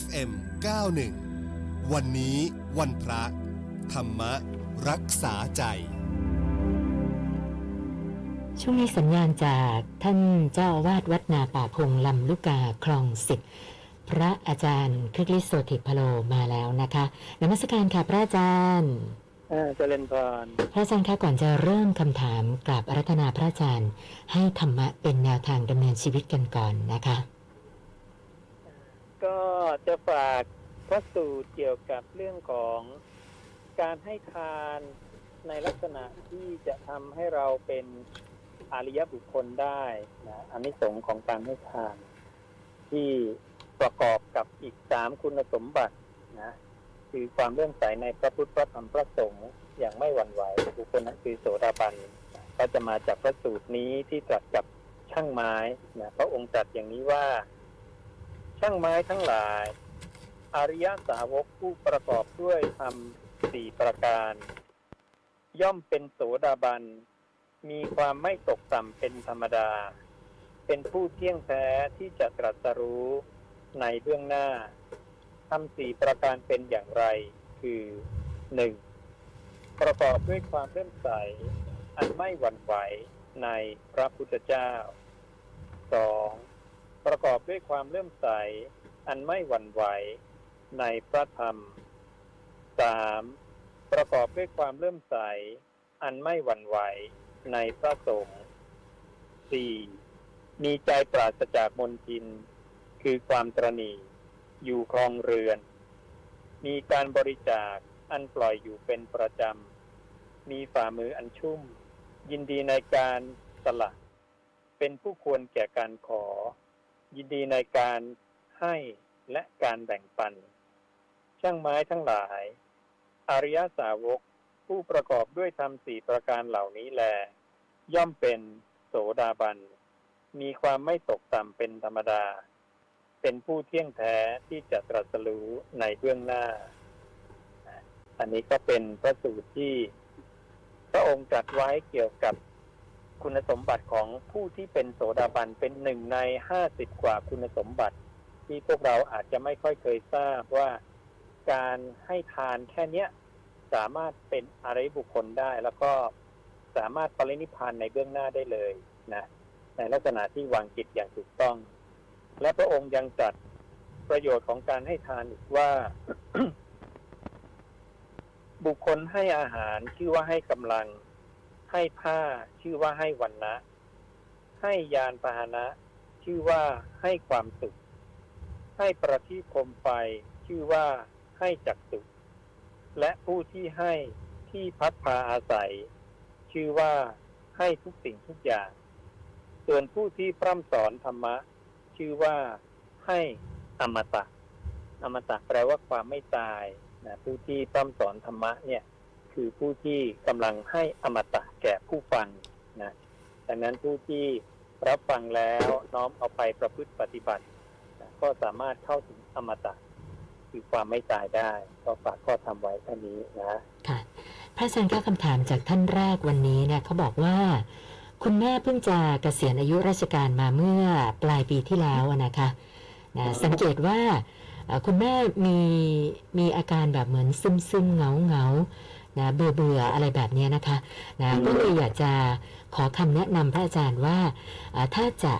FM 91 วันนี้วันพระ ธรรมรักษาใจ ช่วงนี้สัญญาณจากท่านเจ้าอาวาสวัดนาป่าพงลำลูกกาคลองสิทธิ์พระอาจารย์คริสโสติพโลมาแล้วนะคะนมัสการค่ะพระอาจารย์เออเจริญพรพระอาจารย์คะก่อนจะเริ่มคำถามกราบอารัธนาพระอาจารย์ ให้ธรรมะเป็นแนวทางดำเนินชีวิตกันก่อนนะคะก็ จะฝากพระสูตรเกี่ยวกับเรื่องของการให้ทานในลักษณะที่จะทำให้เราเป็นอริยบุคคลได้นะอันนี้สงของการให้ทาน ที่ประกอบกับอีกสามคุณสมบัตินะ คือความเลื่อมใสในพระพุทธพระธรรมพระสงฆ์อย่างไม่หวั่นไหวบุคคลนั้นคือโสดาบันก็จะมาจากพระสูตรนี้ที่ตรัสกับช่างไม้นะพระองค์ตรัสอย่างนี้ว่า ช่างไม้ทั้งหลาย อริยสาวกผู้ประกอบด้วยธรรมสี่ประการ ย่อมเป็นโสดาบัน มีความไม่ตกต่ำเป็นธรรมดา เป็นผู้เที่ยงแท้ที่จะตรัสรู้ในเบื้องหน้าทำสี่ประการเป็นอย่างไร คือหนึ่งประกอบด้วยความเลื่อมใส อันไม่หวั่นไหวในพระพุทธเจ้าสอง ด้วยความเลื่อมใส อันไม่หวั่นไหว ในพระธรรมสามประกอบด้วยความเลื่อมใส อันไม่หวั่นไหว ในพระสงฆ์สี่มีใจปราศจากมนทิน คือความตรณีอยู่ครองเรือน มีการบริจาคอันปล่อยอยู่เป็นประจำ มีฝ่ามืออันชุ่ม ยินดีในการสละ เป็นผู้ควรแก่การขอ ยินดีในการให้และการแบ่งปัน ช่างไม้ทั้งหลาย อริยสาวกผู้ประกอบด้วยธรรมสี่ประการเหล่านี้แล ย่อมเป็นโสดาบัน มีความไม่ตกต่ำเป็นธรรมดา เป็นผู้เที่ยงแท้ที่จะตรัสรู้ในเบื้องหน้า อันนี้ก็เป็นพระสูตรที่พระองค์ตรัสไว้เกี่ยวกับ คุณสมบัติของผู้ที่เป็นโสดาบันเป็นหนึ่งในห้าสิบกว่าคุณสมบัติ ที่พวกเราอาจจะไม่ค่อยเคยทราบว่าการให้ทานแค่เนี้ยสามารถเป็นอริยบุคคลได้ แล้วก็สามารถปรินิพพานในเบื้องหน้าได้เลยนะในลักษณะที่วางจิตอย่างถูกต้อง และพระองค์ยังจัดประโยชน์ของการให้ทานอีกว่า บุคคลให้อาหารชื่อว่าให้กำลัง ให้ผ้าชื่อว่าให้วันนะ ให้ยานพาหนะ ชื่อว่าให้ความสุข ให้ประทีปคมไฟ ชื่อว่าให้จักสุข และผู้ที่ให้ที่พัดพาอาศัย ชื่อว่าให้ทุกสิ่งทุกอย่าง ส่วนผู้ที่พร่ำสอนธรรมะ ชื่อว่าให้อมตะ อมตะแปลว่าความไม่ตายนะผู้ที่พร่ำสอนธรรมะเนี่ย คือผู้ที่กำลังให้อมตะแก่ผู้ฟังนะดังนั้นผู้ที่รับฟังแล้วน้อมเอาไปประพฤติปฏิบัตินะก็สามารถเข้าถึงอมตะคือความไม่ตายได้ ก็ฝากข้อทำไว้เท่านี้นะค่ะพระอาจารย์คะคำถามจากท่านแรกวันนี้เนี่ยเขาบอกว่า คุณแม่เพิ่งจะเกษียณอายุราชการมาเมื่อปลายปีที่แล้วนะคะนะสังเกตว่าคุณแม่มีมีอาการแบบเหมือนซึมซึมเหงาเหงา นะเบื่อเบื่อๆอะไรแบบเนี้ยนะคะนะอืมก็เลยอยากจะขอคำแนะนำพระอาจารย์ว่าอ่าถ้าจะ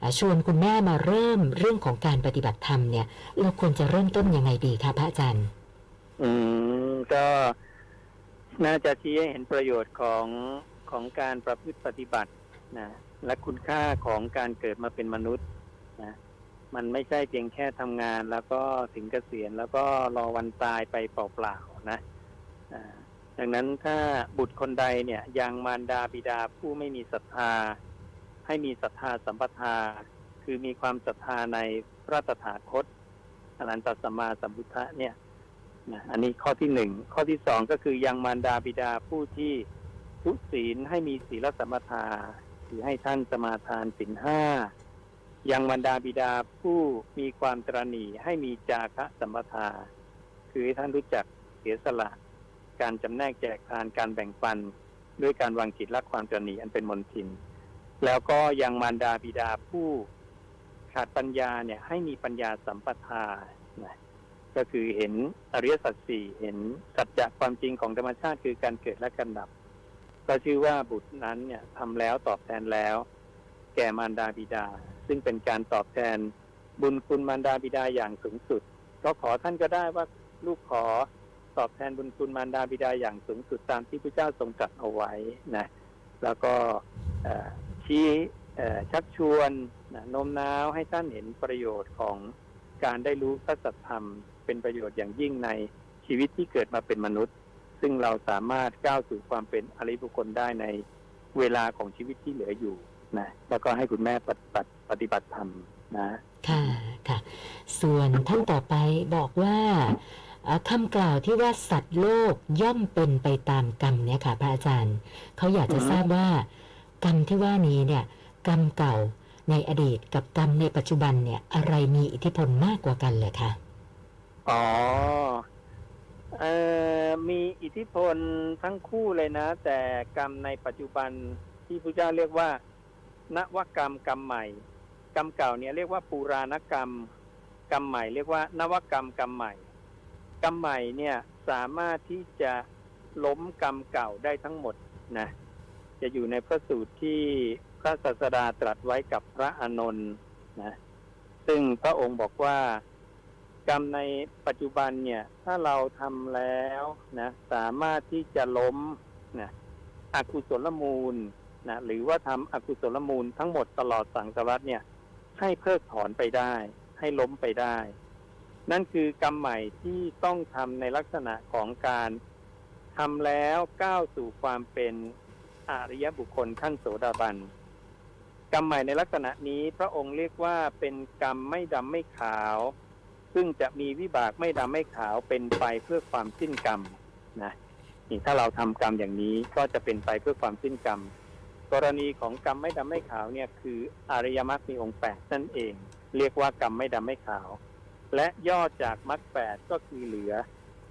อ่าชวนคุณแม่มาเริ่มเรื่องของการปฏิบัติธรรมเนี่ย เราควรจะเริ่มต้นยังไงดีคะพระอาจารย์ อืมก็น่าจะชี้ให้เห็นประโยชน์ของของการประพฤติปฏิบัตินะและคุณค่าของการเกิดมาเป็นมนุษย์นะมันไม่ใช่เพียงแค่ทำงานแล้วก็ถึงเกษียณแล้วก็รอวันตายไปเปล่าๆนะอ่า ดังนั้นถ้าบุตรคนใดเนี่ยยังมารดาบิดาผู้ไม่มีศรัทธา ให้มีศรัทธาสัมปทา คือมีความศรัทธาในพระตถาคตอรันตสัมมาสัมพุทธะเนี่ยนะอันนี้ข้อที่หนึ่งข้อที่สองก็คือยังมารดาบิดาผู้ที่ทุศีลให้มีศีลสมทาคือให้ท่านสมาทานศีลห้ายังมารดาบิดาผู้มีความตรณีให้มีจาคะสมทาคือให้ท่านรู้จักเสียสละ การจำแนกแจกทานการแบ่งปัน ด้วยการวางจิตรักความตรณีอันเป็นมนทิน แล้วก็ยังมารดาบิดาผู้ขาดปัญญาเนี่ยให้มีปัญญาสัมปทานะก็คือเห็นอริยสัจสี่เห็นสัจจะความจริงของธรรมชาติคือการเกิดและการดับ ก็ชื่อว่าบุตรนั้นเนี่ยทำแล้วตอบแทนแล้ว แก่มารดาบิดา ซึ่งเป็นการตอบแทนบุญคุณมารดาบิดาอย่างสูงสุด ก็ขอท่านก็ได้ว่าลูกขอ ตอบแทนบุญคุณมารดาบิดาอย่างสูงสุดตามที่พระเจ้าทรงตรัสเอาไว้นะแล้วก็ชี้ชักชวนนะโน้มน้าวให้ท่านเห็นประโยชน์ของการได้รู้พระสัจธรรม เป็นประโยชน์อย่างยิ่งในชีวิตที่เกิดมาเป็นมนุษย์ ซึ่งเราสามารถก้าวสู่ความเป็นอริบุคคลได้ในเวลาของชีวิตที่เหลืออยู่นะแล้วก็ให้คุณแม่ปฏิบัติปฏิบัติธรรมนะ ค่ะค่ะ ส่วนท่านต่อไปบอกว่า คำกล่าวที่ว่าสัตว์โลกย่อมเป็นไปตามกรรมเนี่ยค่ะ พระอาจารย์เขาอยากจะทราบว่ากรรมที่ว่านี้เนี่ย กรรมเก่าในอดีตกับกรรมในปัจจุบันเนี่ย อะไรมีอิทธิพลมากกว่ากันเลยคะอ๋อเออมีอิทธิพลทั้งคู่เลยนะ แต่กรรมในปัจจุบันที่พระเจ้าเรียกว่า นวกรรมกรรมใหม่ กรรมเก่าเนี่ยเรียกว่าปูราณกรรม กรรมใหม่ เรียกว่านวกรรมกรรมใหม่ กรรมใหม่เนี่ยสามารถที่จะล้มกรรมเก่าได้ทั้งหมดนะจะอยู่ในพระสูตรที่พระศาสดาตรัสไว้กับพระอานนท์นะซึ่งพระองค์บอกว่ากรรมในปัจจุบันเนี่ย ถ้าเราทำแล้วนะสามารถที่จะล้มนะอกุศลมูลนะหรือว่าทำอกุศลมูลทั้งหมดตลอดสังสารวัตเนี่ย ให้เพิกถอนไปได้ ให้ล้มไปได้ นั่นคือกรรมใหม่ที่ต้องทำในลักษณะของการทำแล้วก้าวสู่ความเป็นอริยบุคคลขั้นโสดาบันกรรมใหม่ในลักษณะนี้พระองค์เรียกว่าเป็นกรรมไม่ดำไม่ขาว ซึ่งจะมีวิบากไม่ดำไม่ขาวเป็นไปเพื่อความสิ้นกรรมนะนี่ถ้าเราทำกรรมอย่างนี้ก็จะเป็นไปเพื่อความสิ้นกรรม กรณีของกรรมไม่ดำไม่ขาวเนี่ยคืออริยมรรคมีองค์แปดนั่นเอง เรียกว่ากรรมไม่ดำไม่ขาว และย่อจากมรรคแปดก็คือเหลือ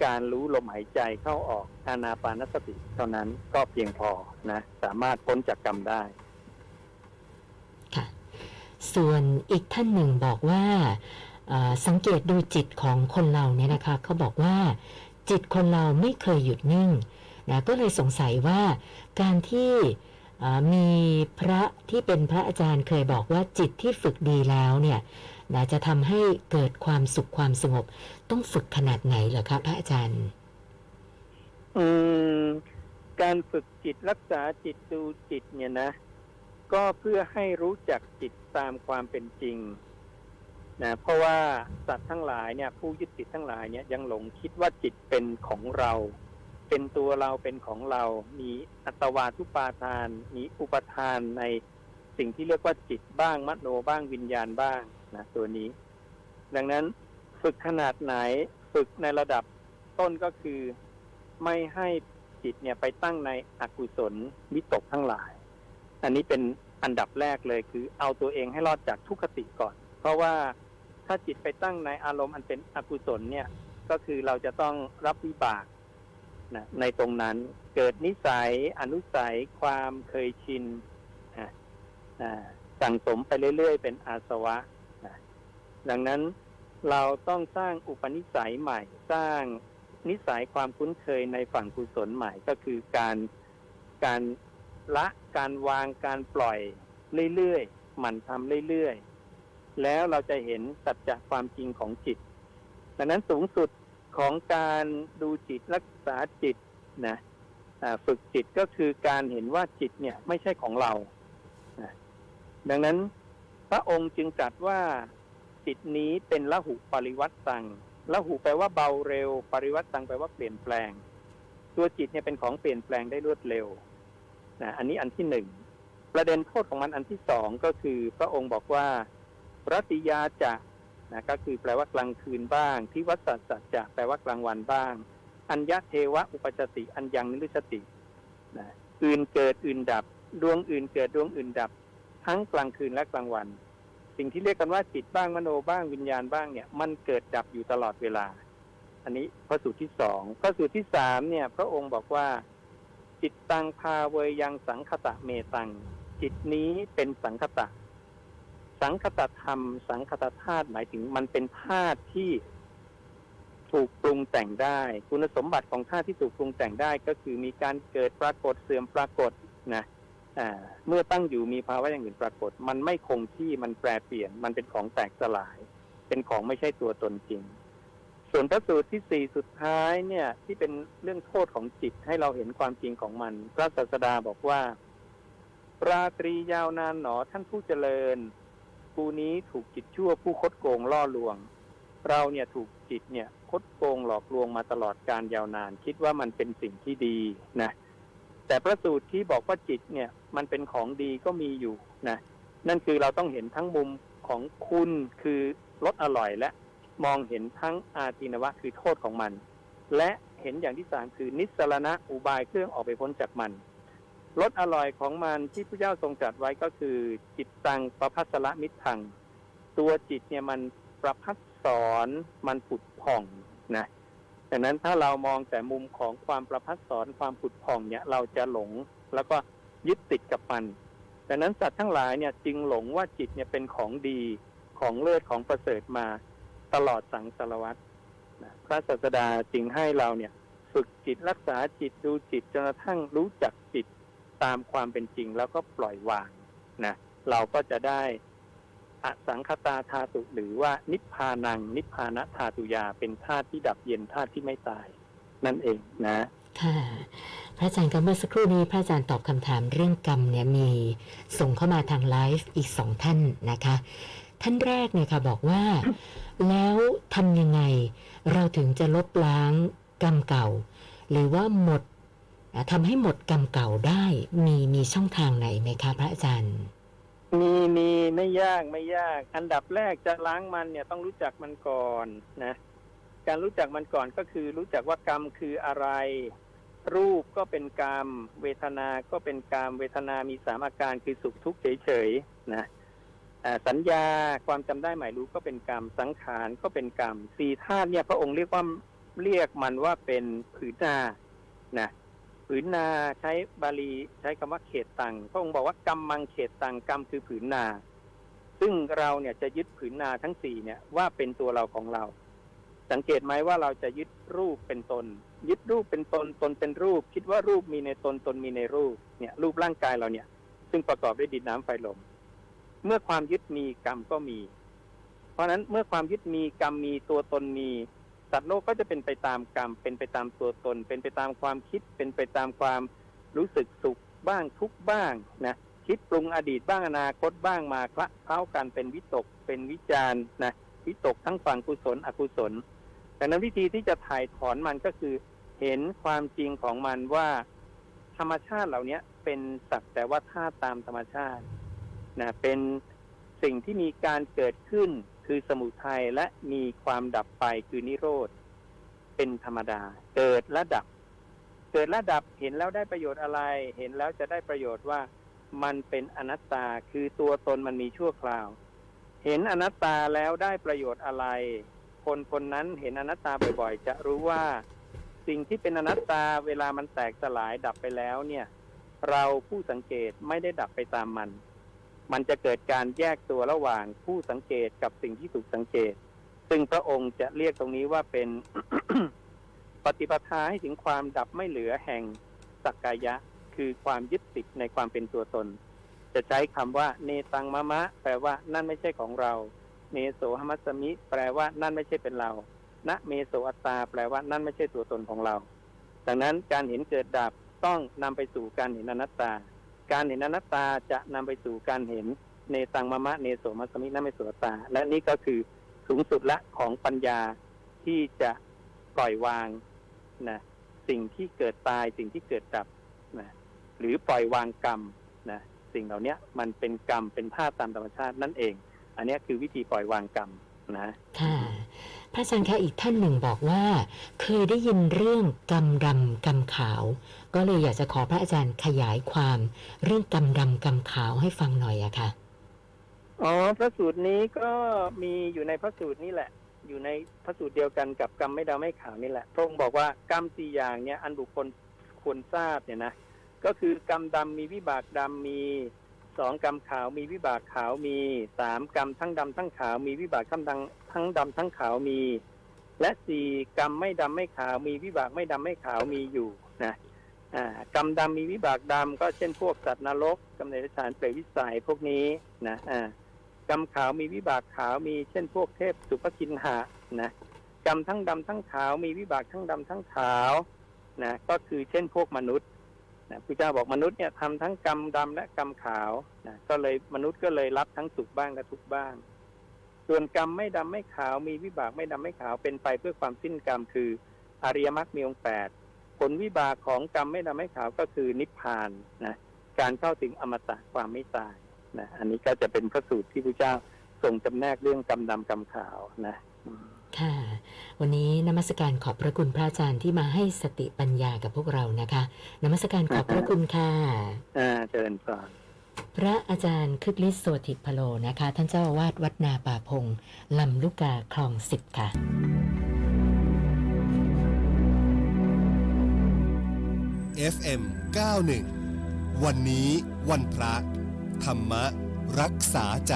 การรู้ลมหายใจเข้าออกอานาปานสติ เท่านั้นก็เพียงพอนะ สามารถพ้นจากกรรมได้ ค่ะ ส่วนอีกท่านหนึ่งบอกว่าสังเกตดูจิตของคนเราเนี่ยนะคะเขาบอกว่า จิตคนเราไม่เคยหยุดนิ่งนะก็เลยสงสัยว่าการที่ มีพระที่เป็นพระอาจารย์เคยบอกว่าจิตที่ฝึกดีแล้วเนี่ยนะจะทำให้เกิดความสุขความสงบ ต้องฝึกขนาดไหนเหรอคะพระอาจารย์ อืม การฝึกจิตรักษาจิตดูจิตเนี่ยนะ ก็เพื่อให้รู้จักจิตตามความเป็นจริงนะเพราะว่าสัตว์ทั้งหลายเนี่ย ผู้ยึดติดทั้งหลายเนี่ยยังหลงคิดว่าจิตเป็นของเรา เป็นตัวเราเป็นของเรา มีอัตวาทุปาทาน มีอุปทานในสิ่งที่เรียกว่าจิตบ้างมโนบ้างวิญญาณบ้างนะตัวนี้ ดังนั้นฝึกขนาดไหนฝึกในระดับต้นก็คือ ไม่ให้จิตเนี่ยไปตั้งในอกุศลวิตกทั้งหลาย อันนี้เป็นอันดับแรกเลยคือ เอาตัวเองให้รอดจากทุกขติก่อน เพราะว่าถ้าจิตไปตั้งในอารมณ์อันเป็นอกุศลเนี่ย ก็คือเราจะต้องรับวิบาก นะในตรงนั้นเกิดนิสัยอนุสัยความเคยชินอะสั่งสมไปเรื่อย ๆ เป็นอาสวะนะดังนั้นเราต้องสร้างอุปนิสัยใหม่ สร้างนิสัยความคุ้นเคยในฝั่งกุศลใหม่ก็คือการการละการวางการปล่อยเรื่อยๆหมั่นทำเรื่อยๆแล้วเราจะเห็นสัจจะความจริงของจิตดังนั้นสูงสุด ของการดูจิตรักษาจิตนะฝึกจิตก็คือการเห็นว่าจิตเนี่ยไม่ใช่ของเรานะดังนั้นพระองค์จึงตรัสว่าจิตนี้เป็นละหุปริวัตตังละหุแปลว่าเบาเร็ว ปริวัตตังแปลว่าเปลี่ยนแปลง ตัวจิตเนี่ยเป็นของเปลี่ยนแปลงได้รวดเร็วนะอันนี้อันที่หนึ่งประเด็นโทษของมันอันที่สองก็คือ พระองค์บอกว่ารติยาจะ นะก็คือแปลว่ากลางคืนบ้างที่วัสสัจจะแปลว่ากลางวันบ้าง อัญญเทวะอุปจติ อัญญังนิรุชตินะอื่นเกิดอื่นดับ ดวงอื่นเกิดดวงอื่นดับ ทั้งกลางคืนและกลางวัน สิ่งที่เรียกกันว่าจิตบ้างมโนบ้างวิญญาณบ้างเนี่ย มันเกิดดับอยู่ตลอดเวลา อันนี้พระสูตรที่สองพระสูตรที่สามเนี่ย พระองค์บอกว่า จิตตังพาเวยังสังคตะเมตัง จิตนี้เป็นสังคตะ สังคตธรรม สังคตธาตุหมายถึงมันเป็นธาตุที่ถูกปรุงแต่งได้ คุณสมบัติของธาตุที่ถูกปรุงแต่งได้ก็คือมีการเกิดปรากฏเสื่อมปรากฏนะเมื่อตั้งอยู่มีภาวะอย่างอื่นปรากฏ มันไม่คงที่มันแปรเปลี่ยน มันเป็นของแตกสลาย เป็นของไม่ใช่ตัวตนจริง ส่วนพระสูตรที่สี่สุดท้ายเนี่ย ที่เป็นเรื่องโทษของจิตให้เราเห็นความจริงของมัน พระศาสดาบอกว่าราตรียาวนานหนอท่านผู้เจริญ ผู้นี้ถูกจิตชั่วผู้คดโกงล่อลวง เราเนี่ยถูกจิตเนี่ยคดโกงหลอกลวงมาตลอดการยาวนาน คิดว่ามันเป็นสิ่งที่ดีนะ แต่พระสูตรที่บอกว่าจิตเนี่ย มันเป็นของดีก็มีอยู่นะนั่นคือเราต้องเห็นทั้งมุมของคุณคือรสอร่อยและมองเห็นทั้งอาทินวะคือโทษของมัน และเห็นอย่างที่สามคือนิสรณะอุบายเครื่องออกไปพ้นจากมัน รสอร่อยของมันที่พระเจ้าทรงจัดไว้ก็คือ จิตตังประพัสละมิตรทัง ตัวจิตเนี่ยมันประพัดสอนมันผุดผ่องนะดังนั้นถ้าเรามองแต่มุมของความประพัดสอนความผุดผ่องเนี่ยเราจะหลงแล้วก็ยึดติดกับมันดังนั้นสัตว์ทั้งหลายเนี่ยจึงหลงว่าจิตเนี่ยเป็นของดีของเลิศของประเสริฐมาตลอดสังสารวัตรนะพระศาสดาจึงให้เราเนี่ย ฝึกจิตรักษาจิตดูจิตจนกระทั่งรู้จักจิต ตามความเป็นจริงแล้วก็ปล่อยวางนะเราก็จะได้อสังคตาธาตุหรือว่านิพพานัง นิพพานะธาตุยาเป็นธาตุที่ดับเย็นธาตุที่ไม่ตาย นั่นเองนะค่ะพระอาจารย์ครับเมื่อสักครู่นี้พระอาจารย์ตอบคำถามเรื่องกรรมเนี่ยมีส่งเข้ามาทางไลฟ์อีกสองท่านนะคะ ท่านแรกเนี่ยค่ะบอกว่า แล้วทำยังไง เราถึงจะลบล้างกรรมเก่า หรือว่าหมด ทำให้หมดกรรมเก่าได้มีมีช่องทางไหนไหมคะพระอาจารย์ มีมีไม่ยากไม่ยาก อันดับแรกจะล้างมันเนี่ยต้องรู้จักมันก่อนนะ การรู้จักมันก่อนก็คือรู้จักว่ากรรมคืออะไร รูปก็เป็นกรรม เวทนา ก็เป็นกรรม เวทนามีสามอาการคือสุขทุกข์เฉยๆนะสัญญาความจำได้หมายรู้ก็เป็นกรรมสังขารก็เป็นกรรมสี่ธาตุเนี่ยพระองค์เรียกว่าเรียกมันว่าเป็นผืนนานะ ผืนนาใช้บาลีใช้คำว่าเขตตังพระองค์บอกว่ากรรมมังเขตตังกรรมคือผืนนา ซึ่งเราเนี่ยจะยึดผืนนาทั้งสี่เนี่ยว่าเป็นตัวเราของเรา สังเกตไหมว่าเราจะยึดรูปเป็นตน ยึดรูปเป็นตนตนเป็นรูป คิดว่ารูปมีในตนตนมีในรูปเนี่ยรูปร่างกายเราเนี่ย ซึ่งประกอบด้วยดินน้ำไฟลม เมื่อความยึดมีกรรมก็มี เพราะฉะนั้นเมื่อความยึดมีกรรมมีตัวตนมี สัตว์โลกก็จะเป็นไปตามกรรม เป็นไปตามตัวตน เป็นไปตามความคิด เป็นไปตามความรู้สึกสุขบ้างทุกบ้างนะคิดปรุงอดีตบ้างอนาคตบ้างมาคละเคล้ากันเป็นวิตก เป็นวิจารณ์นะวิตกทั้งฝั่งกุศลอกุศลดังนั้นวิธีที่จะถ่ายถอนมันก็คือเห็นความจริงของมันว่า ธรรมชาติเหล่านี้เป็นสักแต่ว่าธาตุตามธรรมชาตินะเป็นสิ่งที่มีการเกิดขึ้น คือสมุทัยและมีความดับไปคือนิโรธเป็นธรรมดา เกิดและดับ เกิดและดับเห็นแล้วได้ประโยชน์อะไร เห็นแล้วจะได้ประโยชน์ว่ามันเป็นอนัตตาคือตัวตนมันมีชั่วคราว เห็นอนัตตาแล้วได้ประโยชน์อะไร คนคนนั้นเห็นอนัตตาบ่อยๆ จะรู้ว่า สิ่งที่เป็นอนัตตาเวลามันแตกสลายดับไปแล้วเนี่ย เราผู้สังเกตไม่ได้ดับไปตามมัน มันจะเกิดการแยกตัวระหว่างผู้สังเกตกับสิ่งที่ถูกสังเกต ซึ่งพระองค์จะเรียกตรงนี้ว่าเป็นปฏิปทาให้ถึงความดับไม่เหลือแห่งสักกายะ คือความยึดติดในความเป็นตัวตน จะใช้คำว่า เนตังมะมะ แปลว่านั่นไม่ใช่ของเรา เนโสหมัสสมิ แปลว่านั่นไม่ใช่เป็นเราณเมโสอัตตา แปลว่านั่นไม่ใช่ตัวตนของเรา ดังนั้นการเห็นเกิดดับต้องนำไปสู่การเห็นอนัตตา การเห็นอนัตตาจะนำไปสู่การเห็นเนตังมะมะเนโสมัสมินั่นไม่โสอัตา และนี่ก็คือสูงสุดละของปัญญาที่จะปล่อยวางนะสิ่งที่เกิดตายสิ่งที่เกิดดับนะหรือปล่อยวางกรรมนะสิ่งเหล่านี้มันเป็นกรรมเป็นธาตุตามธรรมชาตินั่นเอง อันนี้คือวิธีปล่อยวางกรรมนะค่ะ พระอาจารย์คะอีกท่านหนึ่งบอกว่า เคยได้ยินเรื่องกรรมดำกรรมขาว ก็เลยอยากจะขอพระอาจารย์ขยายความ เรื่องกรรมดำกรรมขาวให้ฟังหน่อยอะค่ะอ๋อพระสูตรนี้ก็มีอยู่ในพระสูตรนี่แหละ อยู่ในพระสูตรเดียวกันกับกรรมไม่ดำไม่ขาวนี่แหละพระองค์บอกว่ากรรมสี่อย่างเนี่ยอันบุคคลควรทราบเนี่ยนะก็คือกรรมดำมีวิบากดำมี สองกรรมขาวมีวิบากขาวมีสามกรรมทั้งดำทั้งขาวมีวิบากทั้งดำทั้งดำทั้งขาวมี และสี่กรรมไม่ดำไม่ขาวมีวิบากไม่ดำไม่ขาวมีอยู่นะอ่ากรรมดำมีวิบากดำก็เช่นพวกสัตว์นรกกำเนิดฐานเปรตวิสัยพวกนี้นะอ่ากรรมขาวมีวิบากขาวมีเช่นพวกเทพสุภคินหะนะกรรมทั้งดำทั้งขาวมีวิบากทั้งดำทั้งขาวนะก็คือเช่นพวกมนุษย์ นะพระเจ้าบอกมนุษย์เนี่ยทำทั้งกรรมดำและกรรมขาวนะก็เลยมนุษย์ก็เลยรับทั้งสุขบ้างและทุกบ้าง ส่วนกรรมไม่ดำไม่ขาวมีวิบากไม่ดำไม่ขาวเป็นไปเพื่อความสิ้นกรรมคืออริยมรรคมีองค์แปดผลวิบากของกรรมไม่ดำไม่ขาวก็คือนิพพานนะการเข้าถึงอมตะความไม่ตายนะอันนี้ก็จะเป็นพระสูตรที่พระเจ้าทรงจำแนกเรื่องกรรมดำกรรมขาวนะ ค่ะ วันนี้นมัสการขอบพระคุณพระอาจารย์ที่มาให้สติปัญญากับพวกเรานะคะ นมัสการขอบพระคุณค่ะอ่าเจริญพรพระอาจารย์คึกฤทธิ์โสติพโลนะคะ ท่านเจ้าอาวาสวัดนาป่าพงลำลูกกาคลองสิบค่ะ FM 91 วันนี้วันพระ ธรรมรักษาใจ